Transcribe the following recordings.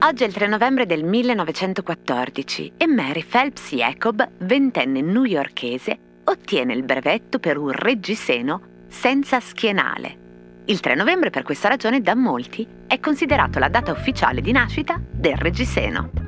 Oggi è il 3 novembre del 1914 e Mary Phelps Jacob, ventenne newyorkese, ottiene il brevetto per un reggiseno senza schienale. Il 3 novembre per questa ragione da molti è considerato la data ufficiale di nascita del reggiseno.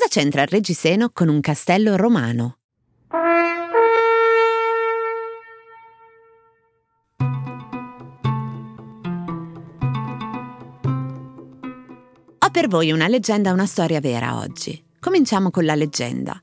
Cosa c'entra il Reggiseno con un castello romano? Ho per voi una leggenda, una storia vera oggi. Cominciamo con la leggenda.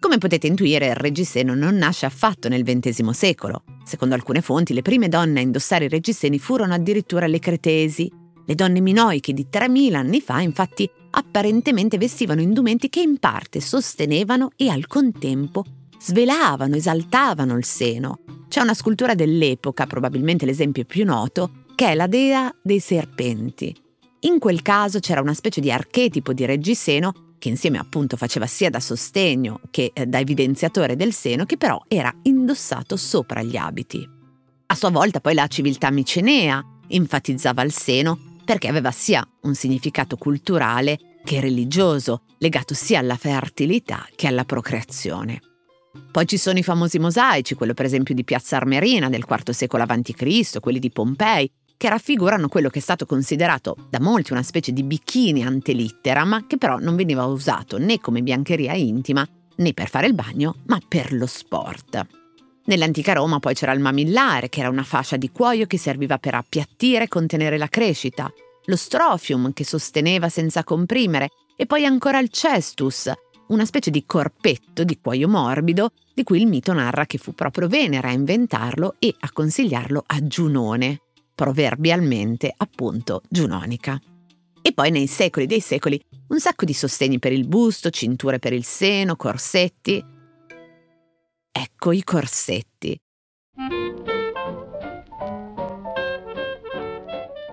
Come potete intuire, il reggiseno non nasce affatto nel XX secolo. Secondo alcune fonti, le prime donne a indossare i reggiseni furono addirittura le cretesi, le donne minoiche di 3000 anni fa, infatti, apparentemente vestivano indumenti che in parte sostenevano e al contempo svelavano, esaltavano il seno. C'è una scultura dell'epoca, probabilmente l'esempio più noto, che è la dea dei serpenti. In quel caso c'era una specie di archetipo di reggiseno che insieme appunto faceva sia da sostegno che da evidenziatore del seno, che però era indossato sopra gli abiti. A sua volta poi la civiltà micenea enfatizzava il seno perché aveva sia un significato culturale che religioso, legato sia alla fertilità che alla procreazione. Poi ci sono i famosi mosaici, quello per esempio di Piazza Armerina del IV secolo a.C., quelli di Pompei, che raffigurano quello che è stato considerato da molti una specie di bikini antelitteram, che però non veniva usato né come biancheria intima né per fare il bagno, ma per lo sport. Nell'antica Roma poi c'era il mamillare, che era una fascia di cuoio che serviva per appiattire e contenere la crescita, lo strophium, che sosteneva senza comprimere, e poi ancora il cestus, una specie di corpetto di cuoio morbido, di cui il mito narra che fu proprio Venera a inventarlo e a consigliarlo a Giunone, proverbialmente appunto giunonica. E poi nei secoli dei secoli un sacco di sostegni per il busto, cinture per il seno, corsetti, Ecco i corsetti.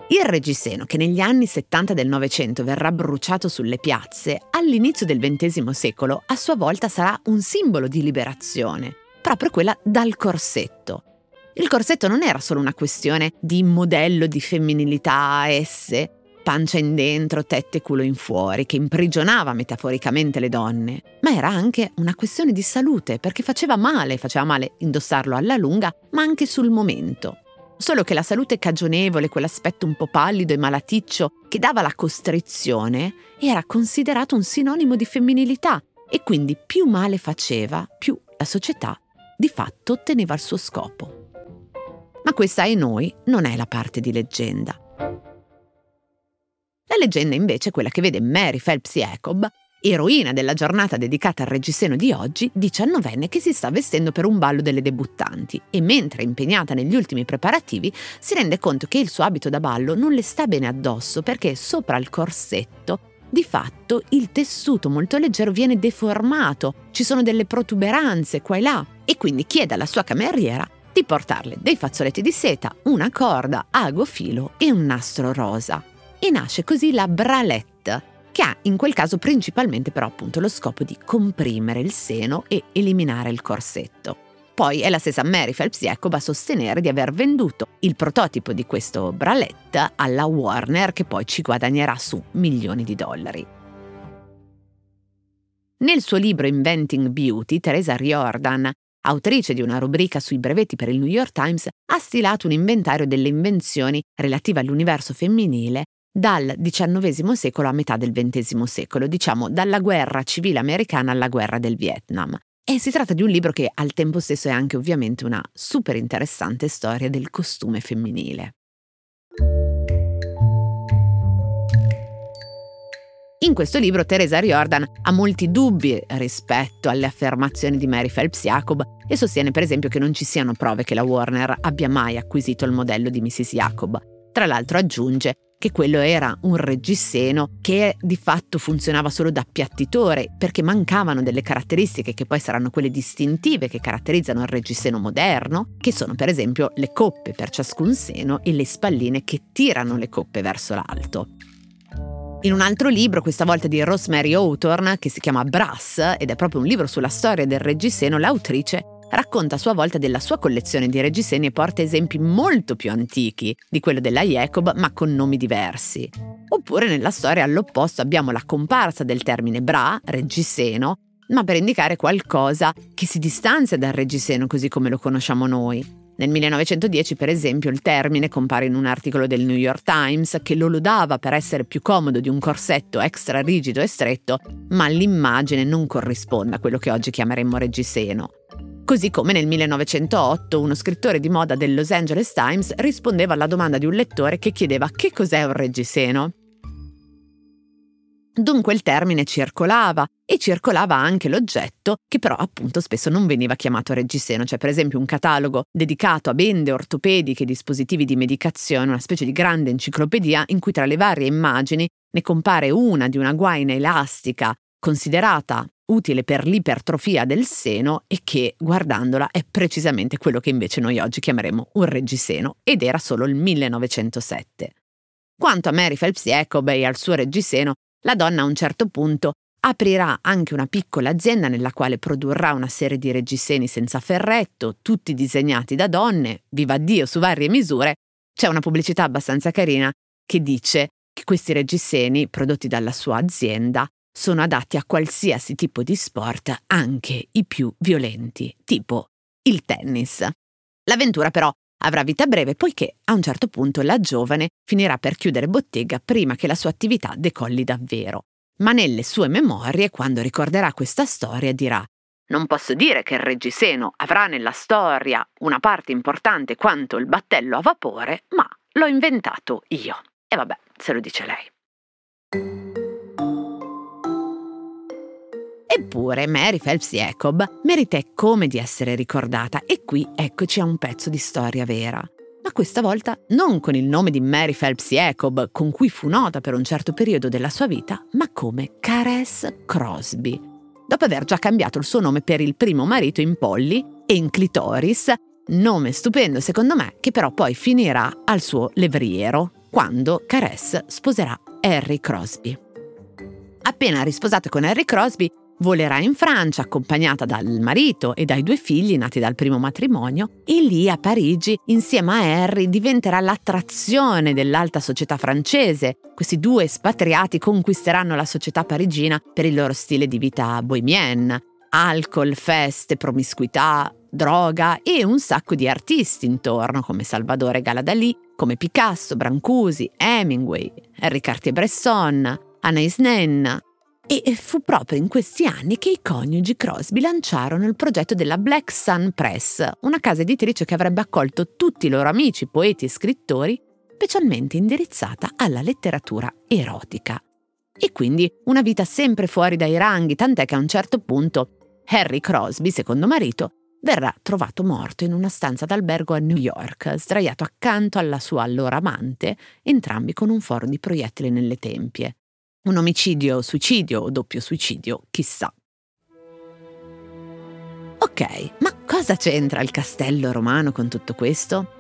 Il reggiseno, che negli anni 70 del Novecento verrà bruciato sulle piazze, all'inizio del XX secolo a sua volta sarà un simbolo di liberazione, proprio quella dal corsetto. Il corsetto non era solo una questione di modello di femminilità S, pancia in dentro, tette e culo in fuori, che imprigionava metaforicamente le donne, ma era anche una questione di salute, perché faceva male, faceva male indossarlo alla lunga, ma anche sul momento. Solo che la salute cagionevole, quell'aspetto un po' pallido e malaticcio che dava la costrizione, era considerato un sinonimo di femminilità e quindi più male faceva, più la società di fatto otteneva il suo scopo. Ma questa ai noi non è la parte di leggenda. Leggenda invece quella che vede Mary Phelps Jacob, eroina della giornata dedicata al reggiseno di oggi, diciannovenne che si sta vestendo per un ballo delle debuttanti e mentre è impegnata negli ultimi preparativi si rende conto che il suo abito da ballo non le sta bene addosso perché sopra il corsetto di fatto il tessuto molto leggero viene deformato, ci sono delle protuberanze qua e là e quindi chiede alla sua cameriera di portarle dei fazzoletti di seta, una corda, ago filo e un nastro rosa e nasce così la bralette, che ha in quel caso principalmente però appunto lo scopo di comprimere il seno e eliminare il corsetto. Poi è la stessa Mary Phelps Jacob a sostenere di aver venduto il prototipo di questo bralette alla Warner che poi ci guadagnerà su milioni di dollari. Nel suo libro Inventing Beauty, Teresa Riordan, autrice di una rubrica sui brevetti per il New York Times, ha stilato un inventario delle invenzioni relative all'universo femminile dal XIX secolo a metà del XX secolo, diciamo dalla guerra civile americana alla guerra del Vietnam. E si tratta di un libro che al tempo stesso è anche ovviamente una super interessante storia del costume femminile. In questo libro Teresa Riordan ha molti dubbi rispetto alle affermazioni di Mary Phelps Jacob e sostiene per esempio che non ci siano prove che la Warner abbia mai acquisito il modello di Mrs. Jacob. Tra l'altro aggiunge che quello era un reggiseno che di fatto funzionava solo da appiattitore perché mancavano delle caratteristiche che poi saranno quelle distintive che caratterizzano il reggiseno moderno, che sono per esempio le coppe per ciascun seno e le spalline che tirano le coppe verso l'alto. In un altro libro, questa volta di Rosemary Hawthorne, che si chiama Brass, ed è proprio un libro sulla storia del reggiseno, l'autrice racconta a sua volta della sua collezione di reggiseni e porta esempi molto più antichi di quello della Jacob, ma con nomi diversi. Oppure nella storia all'opposto abbiamo la comparsa del termine bra, reggiseno, ma per indicare qualcosa che si distanzia dal reggiseno così come lo conosciamo noi. Nel 1910, per esempio, il termine compare in un articolo del New York Times che lo lodava per essere più comodo di un corsetto extra rigido e stretto, ma l'immagine non corrisponde a quello che oggi chiameremmo reggiseno. Così come nel 1908 uno scrittore di moda del Los Angeles Times rispondeva alla domanda di un lettore che chiedeva che cos'è un reggiseno. Dunque il termine circolava e circolava anche l'oggetto che però appunto spesso non veniva chiamato reggiseno, cioè per esempio un catalogo dedicato a bende ortopediche e dispositivi di medicazione, una specie di grande enciclopedia in cui tra le varie immagini ne compare una di una guaina elastica considerata utile per l'ipertrofia del seno e che, guardandola, è precisamente quello che invece noi oggi chiameremo un reggiseno, ed era solo il 1907. Quanto a Mary Phelps Jacob e al suo reggiseno, la donna a un certo punto aprirà anche una piccola azienda nella quale produrrà una serie di reggiseni senza ferretto, tutti disegnati da donne, viva Dio, su varie misure. C'è una pubblicità abbastanza carina che dice che questi reggiseni, prodotti dalla sua azienda, sono adatti a qualsiasi tipo di sport, anche i più violenti, tipo il tennis. L'avventura però avrà vita breve poiché a un certo punto la giovane finirà per chiudere bottega prima che la sua attività decolli davvero. Ma nelle sue memorie, quando ricorderà questa storia, dirà non posso dire che il reggiseno avrà nella storia una parte importante quanto il battello a vapore, ma l'ho inventato io. E vabbè, se lo dice lei. Eppure Mary Phelps Jacob merita come di essere ricordata e qui eccoci a un pezzo di storia vera. Ma questa volta non con il nome di Mary Phelps Jacob, con cui fu nota per un certo periodo della sua vita, ma come Cares Crosby. Dopo aver già cambiato il suo nome per il primo marito in Polly e in Clitoris, nome stupendo secondo me, che però poi finirà al suo levriero, quando Cares sposerà Harry Crosby. Appena risposata con Harry Crosby, Volerà in Francia accompagnata dal marito e dai due figli nati dal primo matrimonio e lì a Parigi insieme a Harry diventerà l'attrazione dell'alta società francese. Questi due espatriati conquisteranno la società parigina per il loro stile di vita bohemienne. Alcol, feste, promiscuità, droga e un sacco di artisti intorno come Salvadore Galadalì, come Picasso, Brancusi, Hemingway, Henri Cartier-Bresson, Anais Nen, e fu proprio in questi anni che i coniugi Crosby lanciarono il progetto della Black Sun Press, una casa editrice che avrebbe accolto tutti i loro amici, poeti e scrittori, specialmente indirizzata alla letteratura erotica. E quindi una vita sempre fuori dai ranghi, tant'è che a un certo punto Harry Crosby, secondo marito, verrà trovato morto in una stanza d'albergo a New York, sdraiato accanto alla sua allora amante, entrambi con un foro di proiettile nelle tempie. Un omicidio, suicidio o doppio suicidio, chissà. Ok, ma cosa c'entra il castello romano con tutto questo?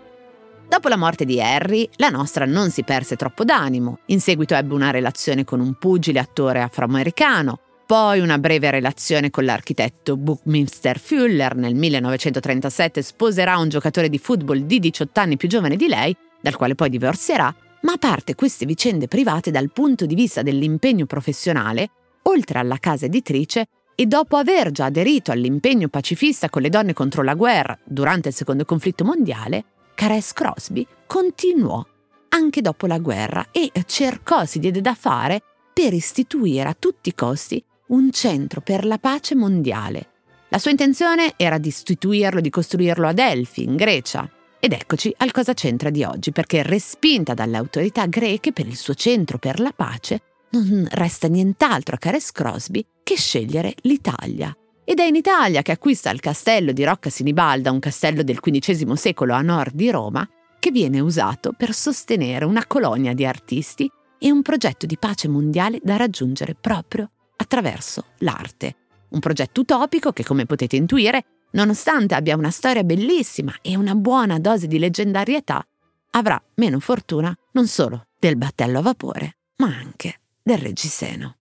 Dopo la morte di Harry, la nostra non si perse troppo d'animo. In seguito ebbe una relazione con un pugile attore afroamericano, poi una breve relazione con l'architetto Buckminster Fuller. Nel 1937 sposerà un giocatore di football di 18 anni più giovane di lei, dal quale poi divorzierà, ma a parte queste vicende private dal punto di vista dell'impegno professionale, oltre alla casa editrice, e dopo aver già aderito all'impegno pacifista con le donne contro la guerra durante il secondo conflitto mondiale, Cares Crosby continuò anche dopo la guerra e cercò, si diede da fare, per istituire a tutti i costi un centro per la pace mondiale. La sua intenzione era di istituirlo, di costruirlo a Delfi, in Grecia, ed eccoci al cosa c'entra di oggi, perché respinta dalle autorità greche per il suo centro per la pace, non resta nient'altro a Cares Crosby che scegliere l'Italia. Ed è in Italia che acquista il castello di Rocca Sinibalda, un castello del XV secolo a nord di Roma, che viene usato per sostenere una colonia di artisti e un progetto di pace mondiale da raggiungere proprio attraverso l'arte. Un progetto utopico che, come potete intuire, nonostante abbia una storia bellissima e una buona dose di leggendarietà, avrà meno fortuna non solo del battello a vapore, ma anche del reggiseno.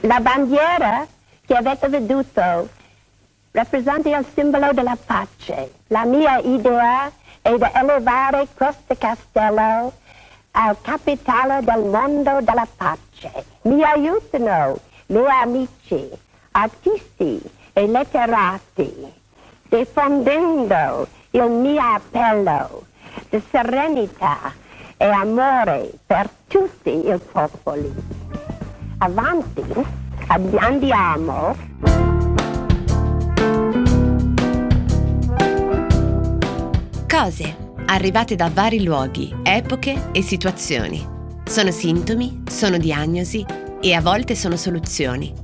La bandiera che avete veduto rappresenta il simbolo della pace. La mia idea è di elevare questo castello al capitale del mondo della pace. Mi aiutano miei amici, artisti letterati, diffondendo il mio appello di serenità e amore per tutti i popoli. Avanti, andiamo. Cose arrivate da vari luoghi, epoche e situazioni. Sono sintomi, sono diagnosi e a volte sono soluzioni.